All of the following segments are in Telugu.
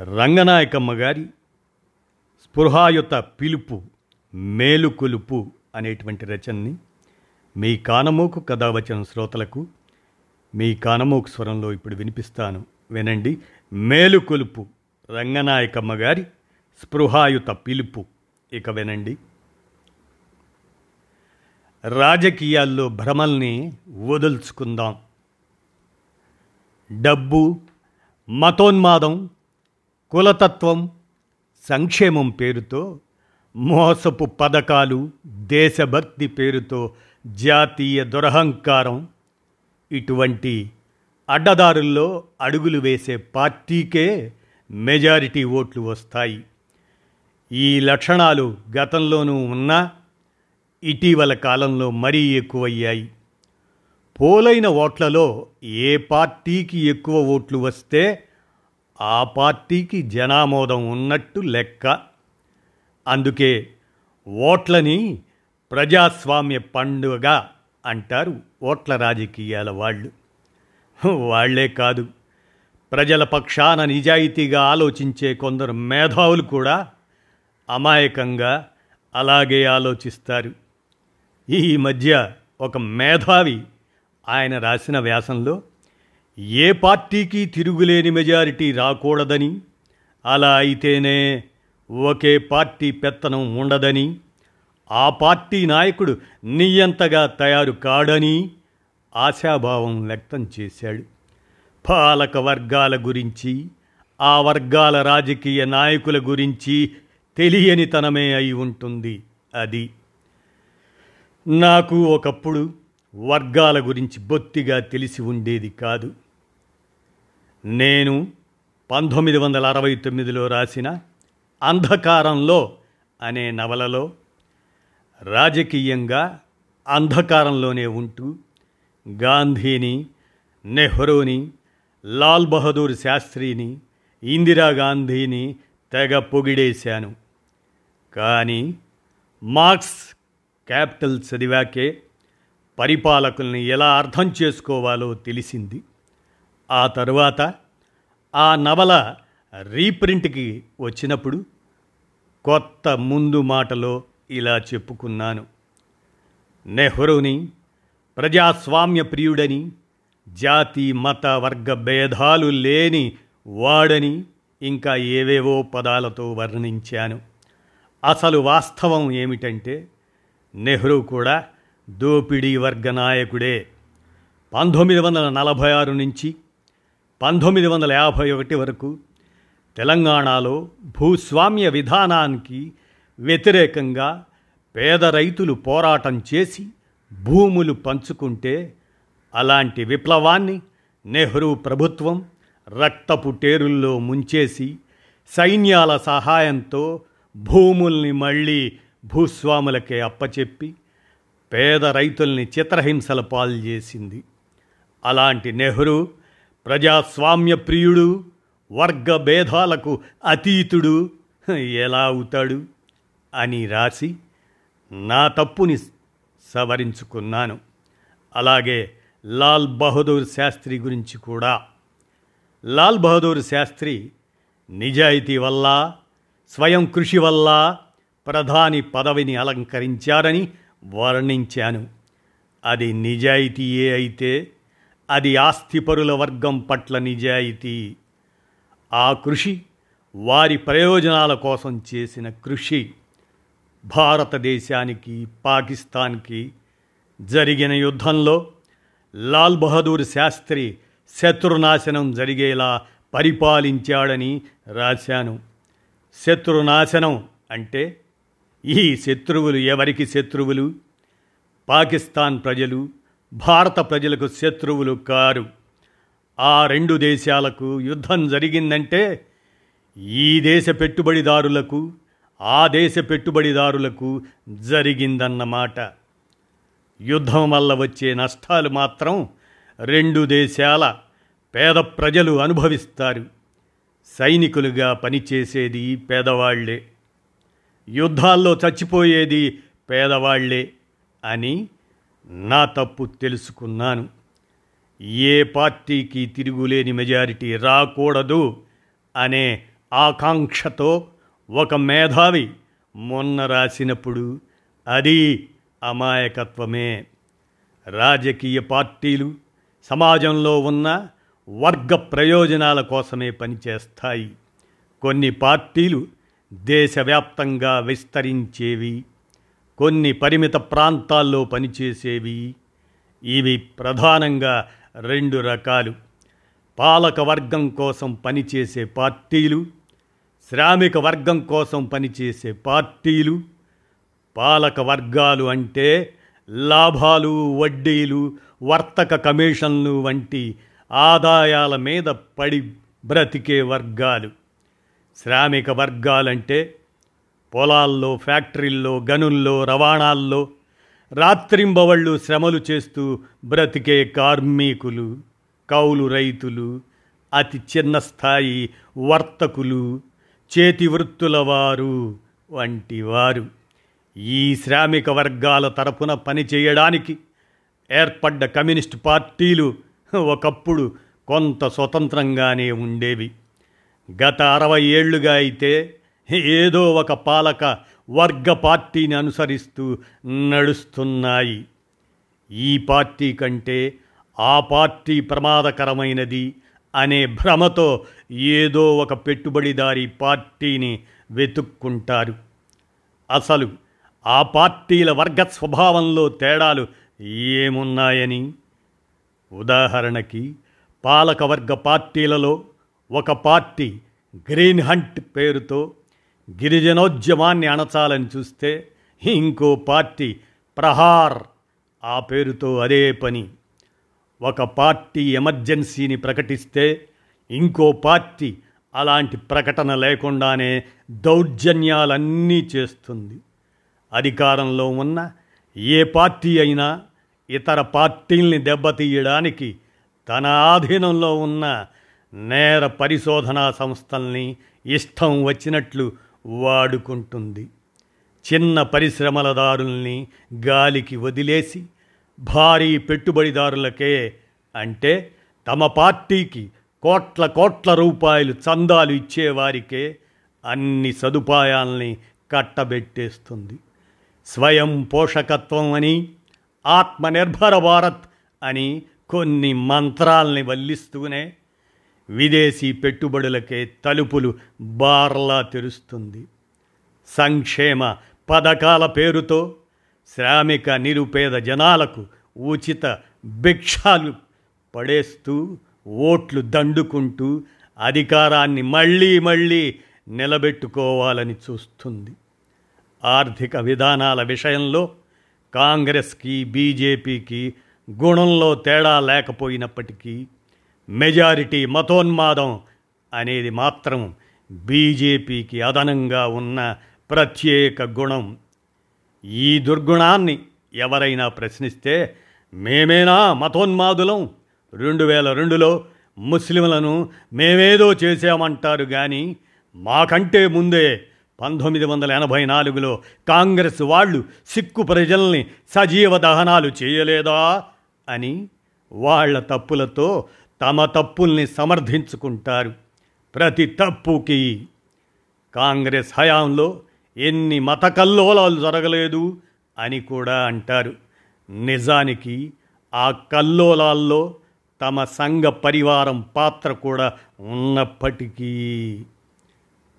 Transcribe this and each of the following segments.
రంగనాయకమ్మ గారి స్పృహాయుత పిలుపు మేలుకొలుపు అనేటువంటి రచనని మీ కానమోకు కథావచన శ్రోతలకు మీ కానమోకు స్వరంలో ఇప్పుడు వినిపిస్తాను. వినండి. మేలుకొలుపు రంగనాయకమ్మ గారి స్పృహాయుత పిలుపు. ఇక వినండి. రాజకీయాల్లో భ్రమల్ని వదుల్చుకుందాం. డబ్బు మతోన్మాదం కులతత్వం సంక్షేమం పేరుతో మోసపు పథకాలు దేశభక్తి పేరుతో జాతీయ దురహంకారం ఇటువంటి అడ్డదారుల్లో అడుగులు వేసే పార్టీకే మెజారిటీ ఓట్లు వస్తాయి. ఈ లక్షణాలు గతంలోనూ ఉన్నా ఇటీవల కాలంలో మరీ ఎక్కువయ్యాయి. పోలైన ఓట్లలో ఏ పార్టీకి ఎక్కువ ఓట్లు వస్తే ఆ పార్టీకి జనామోదం ఉన్నట్టు లెక్క. అందుకే ఓట్లని ప్రజాస్వామ్య పండుగ అంటారు ఓట్ల రాజకీయాల వాళ్ళు. వాళ్ళే కాదు ప్రజల పక్షాన నిజాయితీగా ఆలోచించే కొందరు మేధావులు కూడా అమాయకంగా అలాగే ఆలోచిస్తారు. ఈ మధ్య ఒక మేధావి ఆయన రాసిన వ్యాసంలో ఏ పార్టీకి తిరుగులేని మెజారిటీ రాకూడదని? అలా అయితేనే ఒకే పార్టీ పెత్తనం ఉండదని? ఆ పార్టీ నాయకుడు నియంతగా తయారు కాడని ఆశాభావం వ్యక్తం చేశాడు. పాలక వర్గాల గురించి ఆ వర్గాల రాజకీయ నాయకుల గురించి తెలియనితనమే అయి ఉంటుంది అది. నాకు ఒకప్పుడు వర్గాల గురించి బొత్తిగా తెలిసి ఉండేది కాదు. నేను పంతొమ్మిది వందల అరవై తొమ్మిదిలో రాసిన అంధకారంలో అనే నవలలో రాజకీయంగా అంధకారంలోనే ఉంటూ గాంధీని నెహ్రూని లాల్ బహదూర్ శాస్త్రిని ఇందిరాగాంధీని తెగ పొగిడేశాను. కానీ మార్క్స్ క్యాపిటల్ చదివాకే పరిపాలకుల్ని ఎలా అర్థం చేసుకోవాలో తెలిసింది. ఆ తరువాత ఆ నవల రీప్రింట్కి వచ్చినప్పుడు కొత్త ముందు మాటలో ఇలా చెప్పుకున్నాను. నెహ్రూని ప్రజాస్వామ్య ప్రియుడని జాతి మత వర్గ భేదాలు లేని వాడని ఇంకా ఏవేవో పదాలతో వర్ణించాను. అసలు వాస్తవం ఏమిటంటే నెహ్రూ కూడా దోపిడీ వర్గ నాయకుడే. పంతొమ్మిది వందల నలభై ఆరు నుంచి పంతొమ్మిది వందల యాభై ఒకటి వరకు తెలంగాణలో భూస్వామ్య విధానానికి వ్యతిరేకంగా పేద రైతులు పోరాటం చేసి భూములు పంచుకుంటే అలాంటి విప్లవాన్ని నెహ్రూ ప్రభుత్వం రక్తపు టేరుల్లో ముంచేసి సైన్యాల సహాయంతో భూముల్ని మళ్ళీ భూస్వాములకే అప్పచెప్పి పేద రైతుల్ని చిత్రహింసల పాలు చేసింది. అలాంటి నెహ్రూ ప్రజాస్వామ్య ప్రియుడు వర్గ భేదాలకు అతీతుడు. ఎలా అవుతాడు అని రాసి నా తప్పుని సవరించుకున్నాను. అలాగే లాల్ బహదూర్ శాస్త్రి గురించి కూడా. లాల్ బహదూర్ శాస్త్రి నిజాయితీ వల్ల స్వయం కృషి వల్ల ప్రధాని పదవిని అలంకరించారని వర్ణించాను. అది నిజాయితీయే అయితే అది ఆస్తిపరుల వర్గం పట్ల నిజాయితీ. ఆ కృషి వారి ప్రయోజనాల కోసం చేసిన కృషి. భారతదేశానికి పాకిస్తాన్కి జరిగిన యుద్ధంలో లాల్ బహదూర్ శాస్త్రి శత్రునాశనం జరిగేలా పరిపాలించాడని రాశాను. శత్రునాశనం అంటే ఈ శత్రువులు ఎవరికి శత్రువులు? పాకిస్తాన్ ప్రజలు భారత ప్రజలకు శత్రువులు కారు. ఆ రెండు దేశాలకు యుద్ధం జరిగిందంటే ఈ దేశ పెట్టుబడిదారులకు ఆ దేశ పెట్టుబడిదారులకు జరిగిందన్నమాట. యుద్ధం వల్ల వచ్చే నష్టాలు మాత్రం రెండు దేశాల పేద ప్రజలు అనుభవిస్తారు. సైనికులుగా పనిచేసేది పేదవాళ్ళే. యుద్ధాల్లో చచ్చిపోయేది పేదవాళ్ళే అని నా తప్పు తెలుసుకున్నాను. ఏ పార్టీకి తిరుగులేని మెజారిటీ రాకూడదు అనే ఆకాంక్షతో ఒక మేధావి మొన్న రాసినప్పుడు అది అమాయకత్వమే. రాజకీయ పార్టీలు సమాజంలో ఉన్న వర్గ ప్రయోజనాల కోసమే పనిచేస్తాయి. కొన్ని పార్టీలు దేశవ్యాప్తంగా విస్తరించేవి. కొన్ని పరిమిత ప్రాంతాల్లో పనిచేసేవి. ఇవి ప్రధానంగా రెండు రకాలు. పాలక వర్గం కోసం పనిచేసే పార్టీలు శ్రామిక వర్గం కోసం పనిచేసే పార్టీలు పాలక వర్గాలు అంటే లాభాలు వడ్డీలు వర్తక కమిషన్లు వంటి ఆదాయాల మీద పడి బ్రతికే వర్గాలు. శ్రామిక వర్గాలంటే పొలాల్లో ఫ్యాక్టరీల్లో గనుల్లో రవాణాల్లో రాత్రింబవళ్ళు శ్రమలు చేస్తూ బ్రతికే కార్మికులు కౌలు రైతులు అతి చిన్న స్థాయి వర్తకులు చేతి వృత్తుల వారు వంటి వారు. ఈ శ్రామిక వర్గాల తరపున పనిచేయడానికి ఏర్పడ్డ కమ్యూనిస్ట్ పార్టీలు ఒకప్పుడు కొంత స్వతంత్రంగానే ఉండేవి. గత అరవై ఏళ్ళుగా అయితే ఏదో ఒక పాలక వర్గ పార్టీని అనుసరిస్తూ నడుస్తున్నాయి. ఈ పార్టీ కంటే ఆ పార్టీ ప్రమాదకరమైనది అనే భ్రమతో ఏదో ఒక పెట్టుబడిదారి పార్టీని వెతుక్కుంటారు. అసలు ఆ పార్టీల వర్గ స్వభావంలో తేడాలు ఏమున్నాయని? ఉదాహరణకి పాలకవర్గ పార్టీలలో ఒక పార్టీ గ్రీన్ హంట్ పేరుతో గిరిజనోద్యమాన్ని అణచాలని చూస్తే ఇంకో పార్టీ ప్రహార్. ఆ పేరుతో అదే పని. ఒక పార్టీ ఎమర్జెన్సీని ప్రకటిస్తే ఇంకో పార్టీ అలాంటి ప్రకటన లేకుండానే దౌర్జన్యాలన్నీ చేస్తుంది. అధికారంలో ఉన్న ఏ పార్టీ అయినా ఇతర పార్టీల్ని దెబ్బతీయడానికి తన ఆధీనంలో ఉన్న నేర పరిశోధనా సంస్థల్ని ఇష్టం వచ్చినట్లు వాడుకుంటుంది. చిన్న పరిశ్రమలదారుల్ని గాలికి వదిలేసి భారీ పెట్టుబడిదారులకే అంటే తమ పార్టీకి కోట్ల కోట్ల రూపాయలు చందాలు ఇచ్చేవారికే అన్ని సదుపాయాల్ని కట్టబెట్టేస్తుంది. స్వయం పోషకత్వం అని ఆత్మనిర్భర భారత్ అని కొన్ని మంత్రాల్ని వల్లిస్తూనే విదేశీ పెట్టుబడులకే తలుపులు బార్లా తెరుస్తుంది. సంక్షేమ పథకాల పేరుతో శ్రామిక నిరుపేద జనాలకు ఉచిత భిక్షాలు పడేస్తూ ఓట్లు దండుకుంటూ అధికారాన్ని మళ్ళీ మళ్ళీ నిలబెట్టుకోవాలని చూస్తుంది. ఆర్థిక విధానాల విషయంలో కాంగ్రెస్కి బీజేపీకి గుణంలో తేడా లేకపోయినప్పటికీ మెజారిటీ మతోన్మాదం అనేది మాత్రం బీజేపీకి అదనంగా ఉన్న ప్రత్యేక గుణం. ఈ దుర్గుణాన్ని ఎవరైనా ప్రశ్నిస్తే మేమేనా మతోన్మాదులం? రెండు వేల రెండులో ముస్లింలను మేమేదో చేశామంటారు కానీ మాకంటే ముందే పంతొమ్మిది వందల ఎనభై నాలుగులో కాంగ్రెస్ వాళ్ళు సిక్కు ప్రజల్ని సజీవ దహనాలు చేయలేదా? అని వాళ్ళ తప్పులతో తమ తప్పుల్ని సమర్థించుకుంటారు. ప్రతి తప్పుకి కాంగ్రెస్ హయాంలో ఎన్ని మత కల్లోలాలు జరగలేదు అని కూడా అంటారు. నిజానికి ఆ కల్లోలాల్లో తమ సంఘ పరివారం పాత్ర కూడా ఉన్నప్పటికీ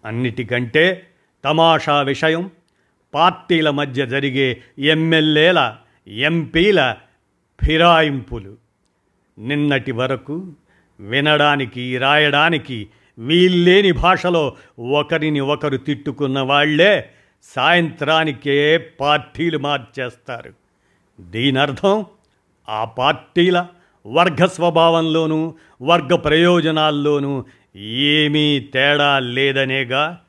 అన్నిటికంటే తమాషా విషయం పార్టీల మధ్య జరిగే ఎమ్మెల్యేల ఎంపీల ఫిరాయింపులు. నిన్నటి వరకు వినడానికి రాయడానికి వీల్లేని భాషలో ఒకరిని ఒకరు తిట్టుకున్న వాళ్ళే సాయంత్రానికే పార్టీలు మార్చేస్తారు. దీనర్థం ఆ పార్టీల వర్గ స్వభావంలోనూ వర్గ ప్రయోజనాల్లోనూ ఏమీ తేడా లేదనేగా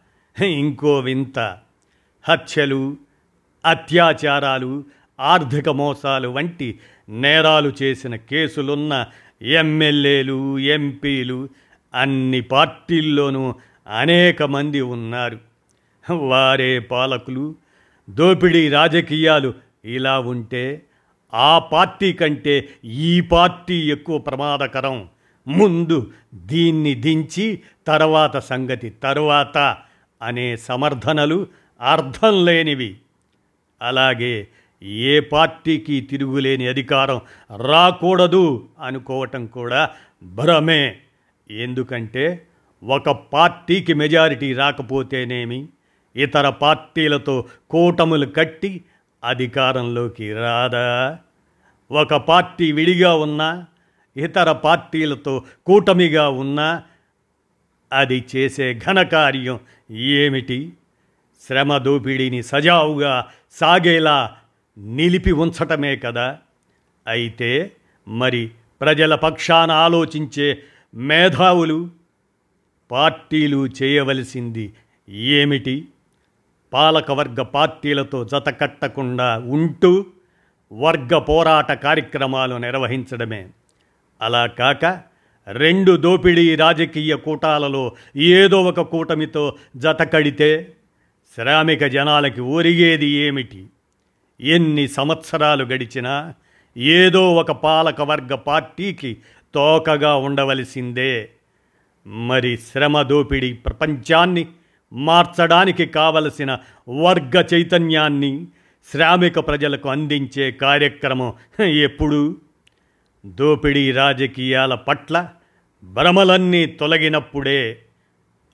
ఇంకో వింత. హత్యలు అత్యాచారాలు ఆర్థిక మోసాలు వంటి నేరాలు చేసిన కేసులున్న ఎమ్మెల్యేలు ఎంపీలు అన్ని పార్టీల్లోనూ అనేక మంది ఉన్నారు. వారే పాలకులు దోపిడీ రాజకీయాలు ఇలా ఉంటే ఆ పార్టీ కంటే ఈ పార్టీ ఎక్కువ ప్రమాదకరం. ముందు దీన్ని దించి తర్వాత సంగతి తరువాత అనే సమర్థనలు అర్థం లేనివి. అలాగే ఏ పార్టీకి తిరుగులేని అధికారం రాకూడదు అనుకోవటం కూడా భ్రమే. ఎందుకంటే ఒక పార్టీకి మెజారిటీ రాకపోతేనేమి? ఇతర పార్టీలతో కూటములు కట్టి అధికారంలోకి రాదా? ఒక పార్టీ విడిగా ఉన్నా ఇతర పార్టీలతో కూటమిగా ఉన్నా అది చేసే ఘనకార్యం ఏమిటి? శ్రమ దోపిడీని సజావుగా సాగేలా నిలిపి ఉంచటమే కదా. అయితే మరి ప్రజల పక్షాన ఆలోచించే మేధావులు పార్టీలు చేయవలసింది ఏమిటి? పాలకవర్గ పార్టీలతో జతకట్టకుండా ఉంటూ వర్గ పోరాట కార్యక్రమాలు నిర్వహించడమే. అలా కాక రెండు దోపిడీ రాజకీయ కూటాలలో ఏదో ఒక కూటమితో జతకడితే శ్రామిక జనాలకి ఒరిగేది ఏమిటి? ఎన్ని సంవత్సరాలు గడిచినా ఏదో ఒక పాలక వర్గ పార్టీకి తోకగా ఉండవలసిందే. మరి శ్రమ దోపిడీ ప్రపంచాన్ని మార్చడానికి కావలసిన వర్గ చైతన్యాన్ని శ్రామిక ప్రజలకు అందించే కార్యక్రమం ఎప్పుడు? దోపిడీ రాజకీయాల పట్ల భ్రమలన్నీ తొలగినప్పుడే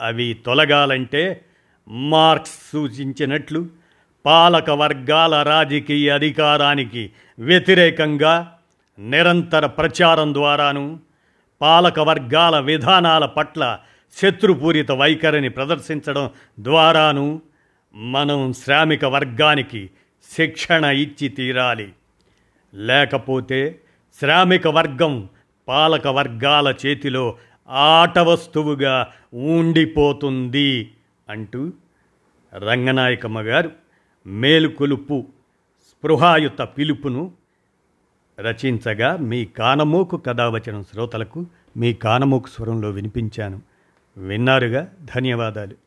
అవి తొలగాలంటే మార్క్స్ సూచించినట్లు పాలక వర్గాల రాజకీయ అధికారానికి వ్యతిరేకంగా నిరంతర ప్రచారం ద్వారాను పాలక వర్గాల విధానాల పట్ల శత్రుపూరిత వైఖరిని ప్రదర్శించడం ద్వారాను మనం శ్రామిక వర్గానికి శిక్షణ ఇచ్చి తీరాలి. లేకపోతే శ్రామిక వర్గం పాలక వర్గాల చేతిలో ఆట వస్తువుగా ఉండిపోతుంది అంటూ రంగనాయకమ్మ గారు మేలుకొలుపు స్పృహాయుత పిలుపును రచించగా మీ కానమోకు కథావచనం శ్రోతలకు మీ కానమోకు స్వరంలో వినిపించాను. విన్నారుగా? ధన్యవాదాలు.